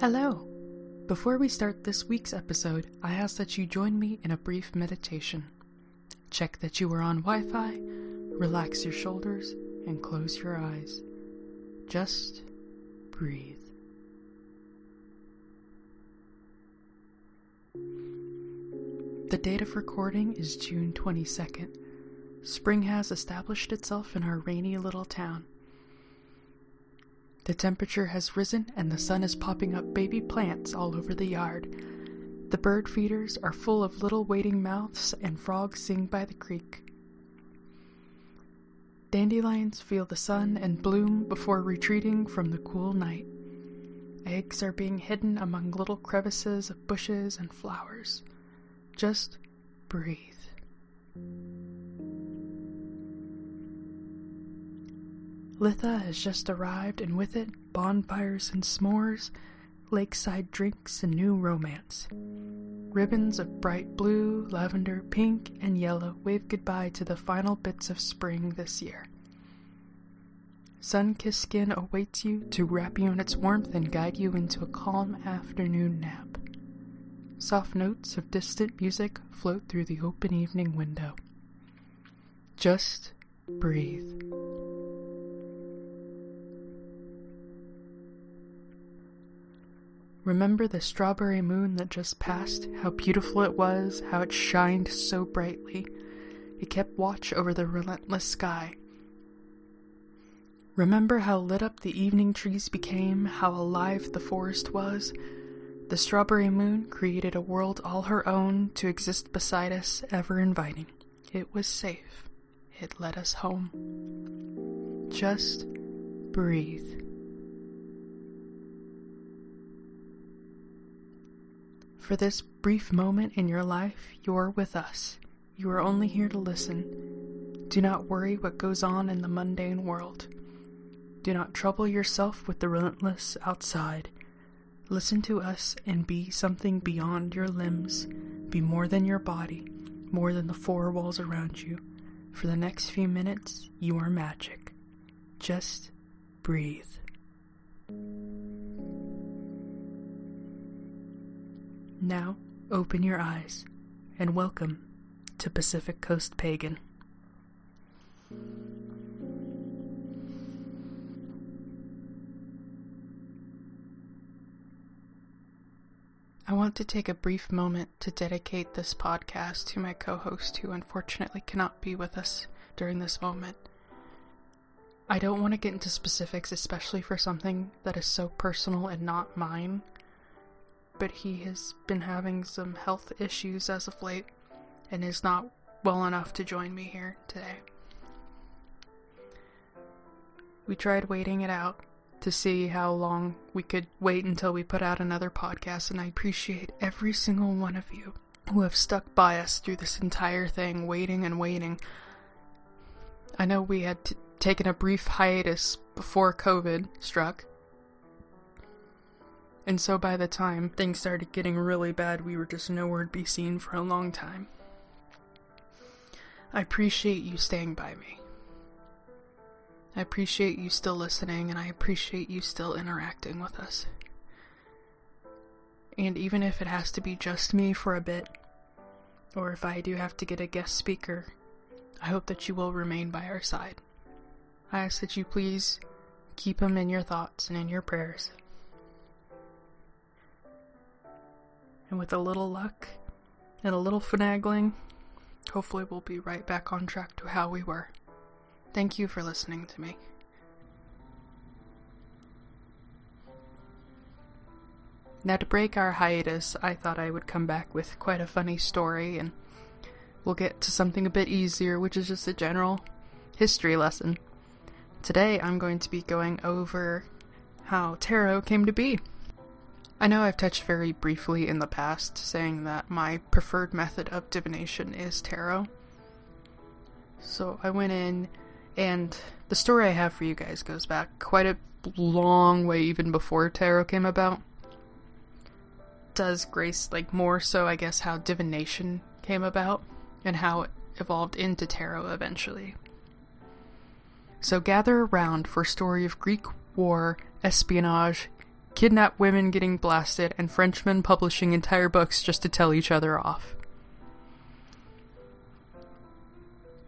Hello. Before we start this week's episode, I ask that you join me in a brief meditation. Check that you are on Wi Fi, relax your shoulders, and close your eyes. Just breathe. The date of recording is June 22nd. Spring has established itself in our rainy little town. The temperature has risen and the sun is popping up baby plants all over the yard. The bird feeders are full of little waiting mouths and frogs sing by the creek. Dandelions feel the sun and bloom before retreating from the cool night. Eggs are being hidden among little crevices of bushes and flowers. Just breathe. Litha has just arrived, and with it, bonfires and s'mores, lakeside drinks, and new romance. Ribbons of bright blue, lavender, pink, and yellow wave goodbye to the final bits of spring this year. Sun kissed skin awaits you to wrap you in its warmth and guide you into a calm afternoon nap. Soft notes of distant music float through the open evening window. Just breathe. Remember the strawberry moon that just passed? How beautiful it was, how it shined so brightly. It kept watch over the relentless sky. Remember how lit up the evening trees became, how alive the forest was? The strawberry moon created a world all her own to exist beside us, ever inviting. It was safe. It led us home. Just breathe. For this brief moment in your life, you're with us. You are only here to listen. Do not worry what goes on in the mundane world. Do not trouble yourself with the relentless outside. Listen to us and be something beyond your limbs. Be more than your body, more than the four walls around you. For the next few minutes, you are magic. Just breathe. Now, open your eyes and welcome to Pacific Coast Pagan. I want to take a brief moment to dedicate this podcast to my co host who unfortunately cannot be with us during this moment. I don't want to get into specifics, especially for something that is so personal and not mine but he has been having some health issues as of late and is not well enough to join me here today. We tried waiting it out to see how long we could wait until we put out another podcast, and I appreciate every single one of you who have stuck by us through this entire thing, waiting and waiting. I know we had t- taken a brief hiatus before COVID struck, and so by the time things started getting really bad, we were just nowhere to be seen for a long time. I appreciate you staying by me. I appreciate you still listening, and I appreciate you still interacting with us. And even if it has to be just me for a bit, or if I do have to get a guest speaker, I hope that you will remain by our side. I ask that you please keep him in your thoughts and in your prayers. And with a little luck and a little finagling, hopefully we'll be right back on track to how we were. Thank you for listening to me. Now, to break our hiatus, I thought I would come back with quite a funny story, and we'll get to something a bit easier, which is just a general history lesson. Today, I'm going to be going over how tarot came to be. I know I've touched very briefly in the past, saying that my preferred method of divination is tarot. So I went in, and the story I have for you guys goes back quite a long way, even before tarot came about. Does grace, like, more so, I guess, how divination came about, and how it evolved into tarot eventually. So gather around for a story of Greek war, espionage, kidnapped women getting blasted, and Frenchmen publishing entire books just to tell each other off.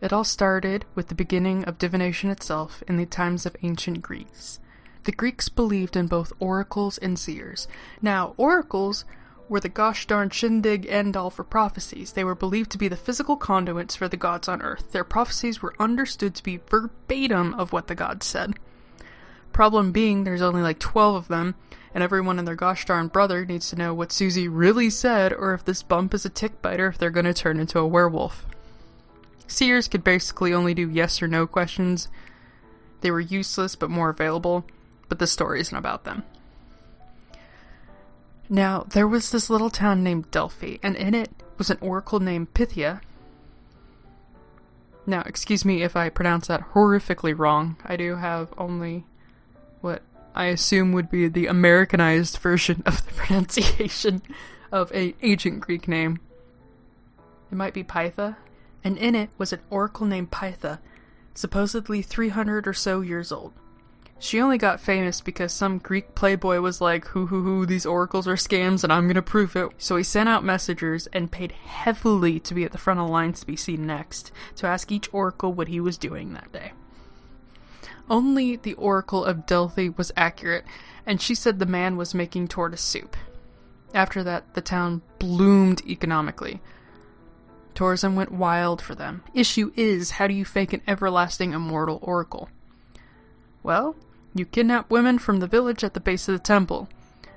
It all started with the beginning of divination itself in the times of ancient Greece. The Greeks believed in both oracles and seers. Now, oracles were the gosh darn shindig end all for prophecies. They were believed to be the physical conduits for the gods on earth. Their prophecies were understood to be verbatim of what the gods said. Problem being, there's only like 12 of them, and everyone and their gosh darn brother needs to know what Susie really said or if this bump is a tick biter if they're gonna turn into a werewolf. Seers could basically only do yes or no questions. They were useless but more available, but the story isn't about them. Now, there was this little town named Delphi, and in it was an oracle named Pythia. Now, excuse me if I pronounce that horrifically wrong. I do have only what I assume would be the Americanized version of the pronunciation of a ancient Greek name. It might be Pytha, and in it was an oracle named Pytha, supposedly 300 or so years old. She only got famous because some Greek playboy was like, hoo hoo hoo, these oracles are scams and I'm gonna prove it. So he sent out messengers and paid heavily to be at the front of the lines to be seen next, to ask each oracle what he was doing that day. Only the oracle of Delphi was accurate, and she said the man was making tortoise soup. After that, the town bloomed economically. Tourism went wild for them. Issue is, how do you fake an everlasting immortal oracle? Well, you kidnap women from the village at the base of the temple.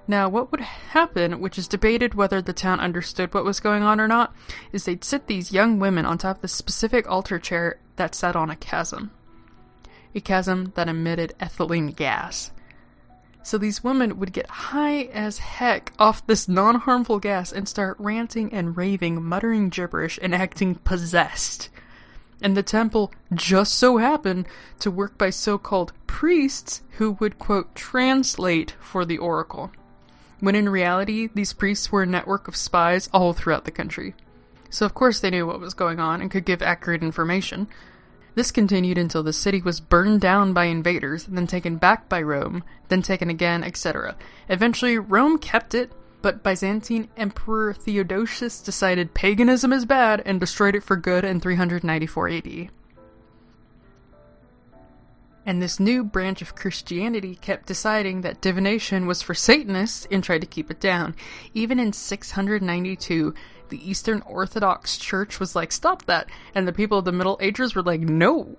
Now, what would happen, which is debated whether the town understood what was going on or not, is they'd sit these young women on top of the specific altar chair that sat on a chasm. A chasm that emitted ethylene gas. So these women would get high as heck off this non harmful gas and start ranting and raving, muttering gibberish, and acting possessed. And the temple just so happened to work by so called priests who would, quote, translate for the oracle. When in reality, these priests were a network of spies all throughout the country. So, of course, they knew what was going on and could give accurate information. This continued until the city was burned down by invaders, then taken back by Rome, then taken again, etc. Eventually, Rome kept it, but Byzantine Emperor Theodosius decided paganism is bad and destroyed it for good in 394 AD. And this new branch of Christianity kept deciding that divination was for Satanists and tried to keep it down. Even in 692, the Eastern Orthodox Church was like, stop that. And the people of the Middle Ages were like, no.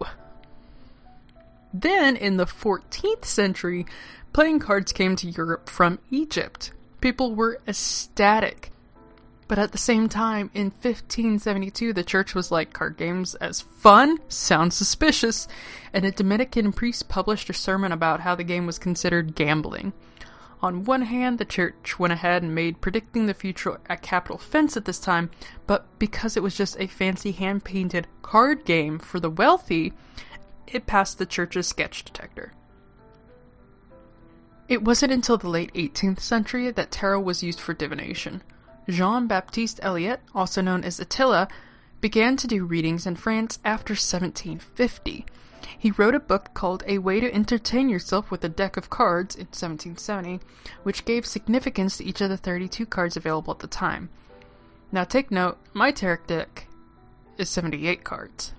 Then, in the 14th century, playing cards came to Europe from Egypt. People were ecstatic. But at the same time, in 1572, the church was like, card games as fun? Sounds suspicious. And a Dominican priest published a sermon about how the game was considered gambling. On one hand, the church went ahead and made predicting the future a capital offense at this time, but because it was just a fancy hand painted card game for the wealthy, it passed the church's sketch detector. It wasn't until the late 18th century that tarot was used for divination. Jean Baptiste Alliette, also known as Etteilla, began to do readings in France after 1750. He wrote a book called A Way to Entertain Yourself with a Deck of Cards in 1770, which gave significance to each of the 32 cards available at the time. Now take note, my tarot deck is 78 cards.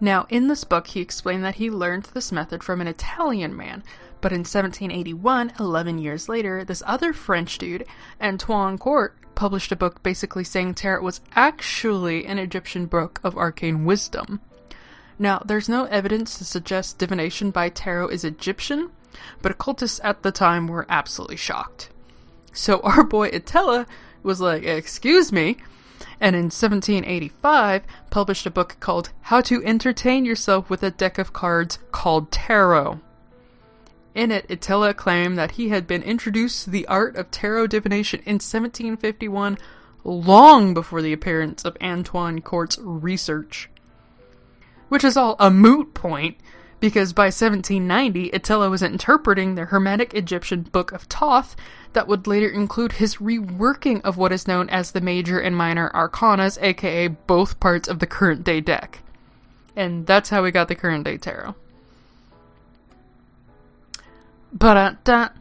Now, in this book, he explained that he learned this method from an Italian man, but in 1781, 11 years later, this other French dude, Antoine Court, published a book basically saying tarot was actually an Egyptian book of arcane wisdom. Now, there's no evidence to suggest divination by tarot is Egyptian, but occultists at the time were absolutely shocked. So our boy Etteilla was like, Excuse me, and in 1785 published a book called How to Entertain Yourself with a Deck of Cards called Tarot. In it, Etteilla claimed that he had been introduced to the art of tarot divination in 1751, long before the appearance of Antoine Court's research which is all a moot point because by 1790 Etteilla was interpreting the Hermetic Egyptian Book of Thoth that would later include his reworking of what is known as the Major and Minor Arcanas, aka both parts of the current day deck. And that's how we got the current day tarot. But that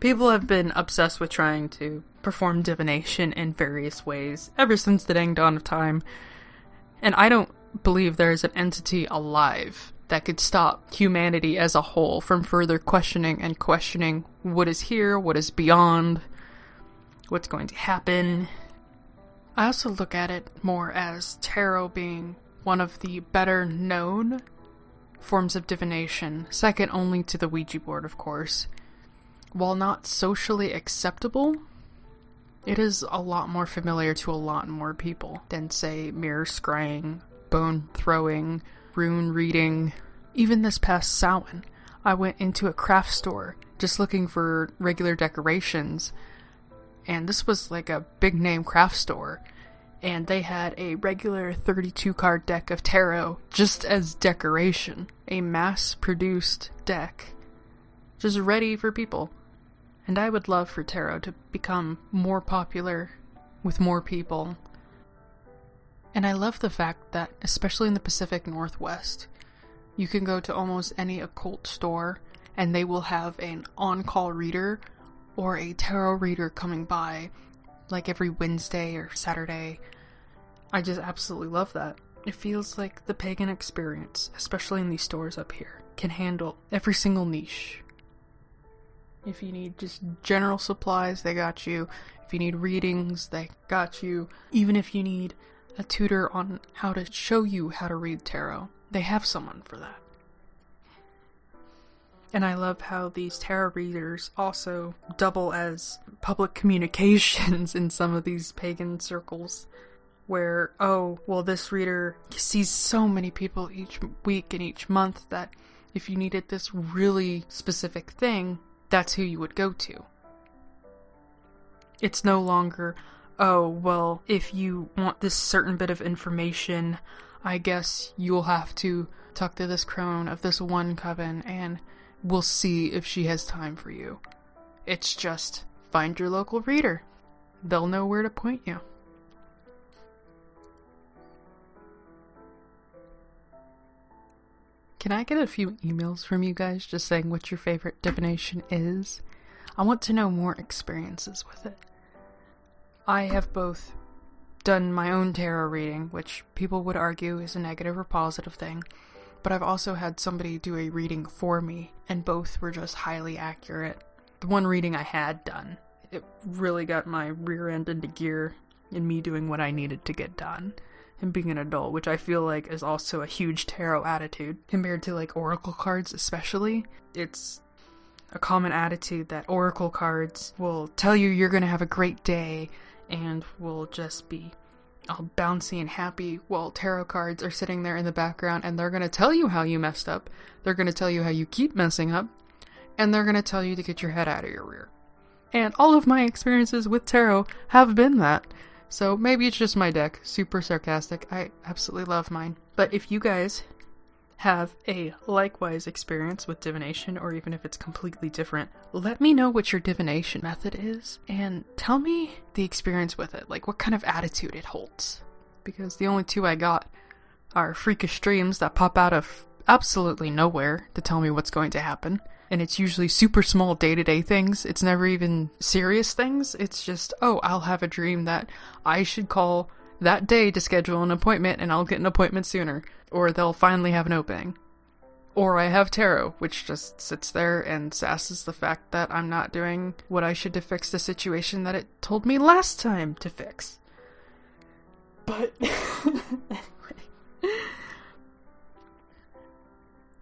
people have been obsessed with trying to perform divination in various ways ever since the dang dawn of time. And I don't believe there is an entity alive that could stop humanity as a whole from further questioning and questioning what is here, what is beyond, what's going to happen. I also look at it more as tarot being one of the better known forms of divination, second only to the Ouija board, of course. While not socially acceptable, it is a lot more familiar to a lot more people than, say, mirror scrying, bone throwing, rune reading. Even this past Samhain, I went into a craft store just looking for regular decorations, and this was like a big name craft store, and they had a regular 32 card deck of tarot just as decoration, a mass produced deck, just ready for people. And I would love for tarot to become more popular with more people. And I love the fact that, especially in the Pacific Northwest, you can go to almost any occult store and they will have an on call reader or a tarot reader coming by like every Wednesday or Saturday. I just absolutely love that. It feels like the pagan experience, especially in these stores up here, can handle every single niche. If you need just general supplies, they got you. If you need readings, they got you. Even if you need a tutor on how to show you how to read tarot, they have someone for that. And I love how these tarot readers also double as public communications in some of these pagan circles. Where, oh, well, this reader sees so many people each week and each month that if you needed this really specific thing, that's who you would go to. It's no longer, oh, well, if you want this certain bit of information, I guess you'll have to talk to this crone of this one coven and we'll see if she has time for you. It's just find your local reader. They'll know where to point you. Can I get a few emails from you guys just saying what your favorite divination is? I want to know more experiences with it. I have both done my own tarot reading, which people would argue is a negative or positive thing, but I've also had somebody do a reading for me, and both were just highly accurate. The one reading I had done, it really got my rear end into gear in me doing what I needed to get done and being an adult, which I feel like is also a huge tarot attitude compared to like oracle cards, especially. It's a common attitude that oracle cards will tell you you're going to have a great day and we'll just be all bouncy and happy while tarot cards are sitting there in the background and they're going to tell you how you messed up. They're going to tell you how you keep messing up and they're going to tell you to get your head out of your rear. And all of my experiences with tarot have been that. So maybe it's just my deck. Super sarcastic. I absolutely love mine. But if you guys have a likewise experience with divination, or even if it's completely different, let me know what your divination method is and tell me the experience with it. Like what kind of attitude it holds. Because the only two I got are freakish dreams that pop out of absolutely nowhere to tell me what's going to happen and it's usually super small day to day things. It's never even serious things. It's just, oh, I'll have a dream that I should call that day to schedule an appointment and I'll get an appointment sooner. Or they'll finally have an opening. Or I have tarot, which just sits there and sasses the fact that I'm not doing what I should to fix the situation that it told me last time to fix. But. anyway.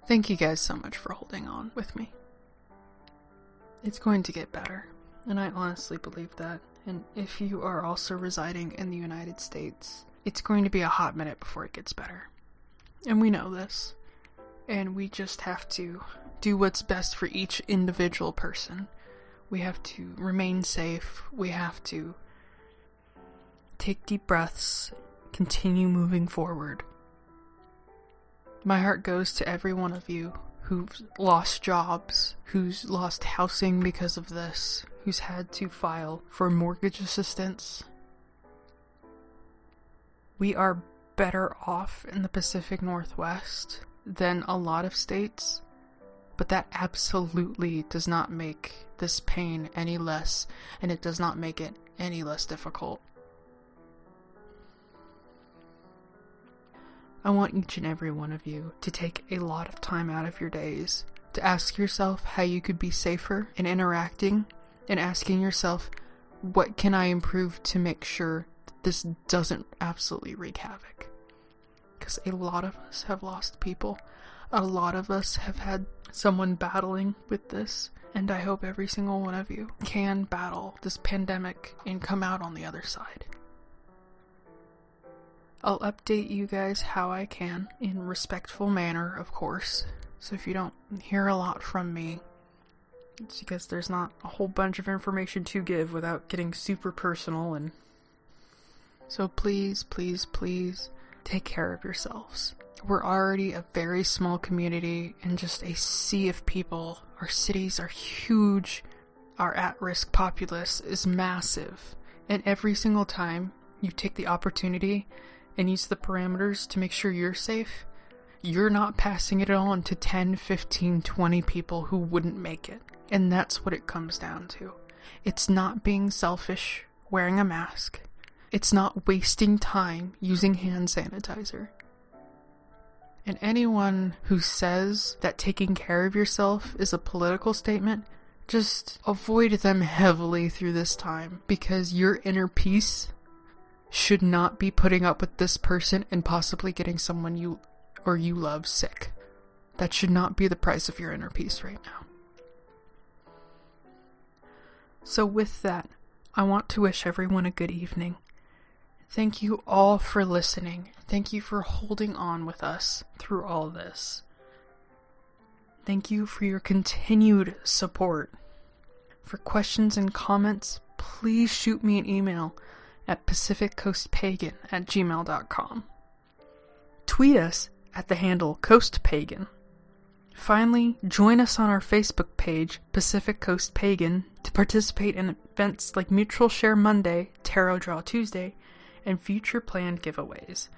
Thank you guys so much for holding on with me. It's going to get better, and I honestly believe that. And if you are also residing in the United States, it's going to be a hot minute before it gets better. And we know this. And we just have to do what's best for each individual person. We have to remain safe. We have to take deep breaths, continue moving forward. My heart goes to every one of you who's lost jobs, who's lost housing because of this, who's had to file for mortgage assistance. We are better off in the Pacific Northwest than a lot of states But that absolutely does not make this pain any less, and it does not make it any less difficult. I want each and every one of you to take a lot of time out of your days to ask yourself how you could be safer in interacting and asking yourself, what can I improve to make sure this doesn't absolutely wreak havoc? Because a lot of us have lost people. A lot of us have had someone battling with this. And I hope every single one of you can battle this pandemic and come out on the other side. I'll update you guys how I can, in respectful manner, of course. So if you don't hear a lot from me, it's because there's not a whole bunch of information to give without getting super personal and so please, please, please take care of yourselves. We're already a very small community and just a sea of people. Our cities are huge. Our at risk populace is massive. And every single time you take the opportunity and use the parameters to make sure you're safe, you're not passing it on to 10, 15, 20 people who wouldn't make it. And that's what it comes down to. It's not being selfish wearing a mask. It's not wasting time using hand sanitizer. And anyone who says that taking care of yourself is a political statement, just avoid them heavily through this time because your inner peace should not be putting up with this person and possibly getting someone you or you love sick. That should not be the price of your inner peace right now. So, with that, I want to wish everyone a good evening. Thank you all for listening. Thank you for holding on with us through all this. Thank you for your continued support. For questions and comments, please shoot me an email at pacificcoastpagan at gmail.com. Tweet us at the handle Coast Pagan. Finally, join us on our Facebook page, Pacific Coast Pagan, to participate in events like Mutual Share Monday, Tarot Draw Tuesday, and future planned giveaways,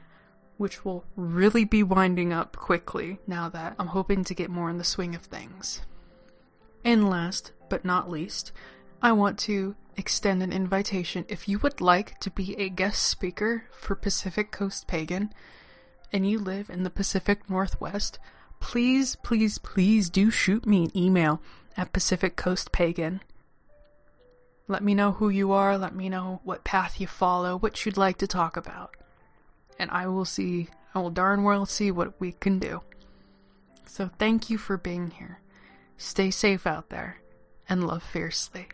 which will really be winding up quickly now that I'm hoping to get more in the swing of things. And last but not least, I want to extend an invitation if you would like to be a guest speaker for Pacific Coast Pagan and you live in the Pacific Northwest, please, please, please do shoot me an email at Pacific Coast Pagan. Let me know who you are, let me know what path you follow, what you'd like to talk about. And I will see, I will darn well see what we can do. So thank you for being here. Stay safe out there and love fiercely.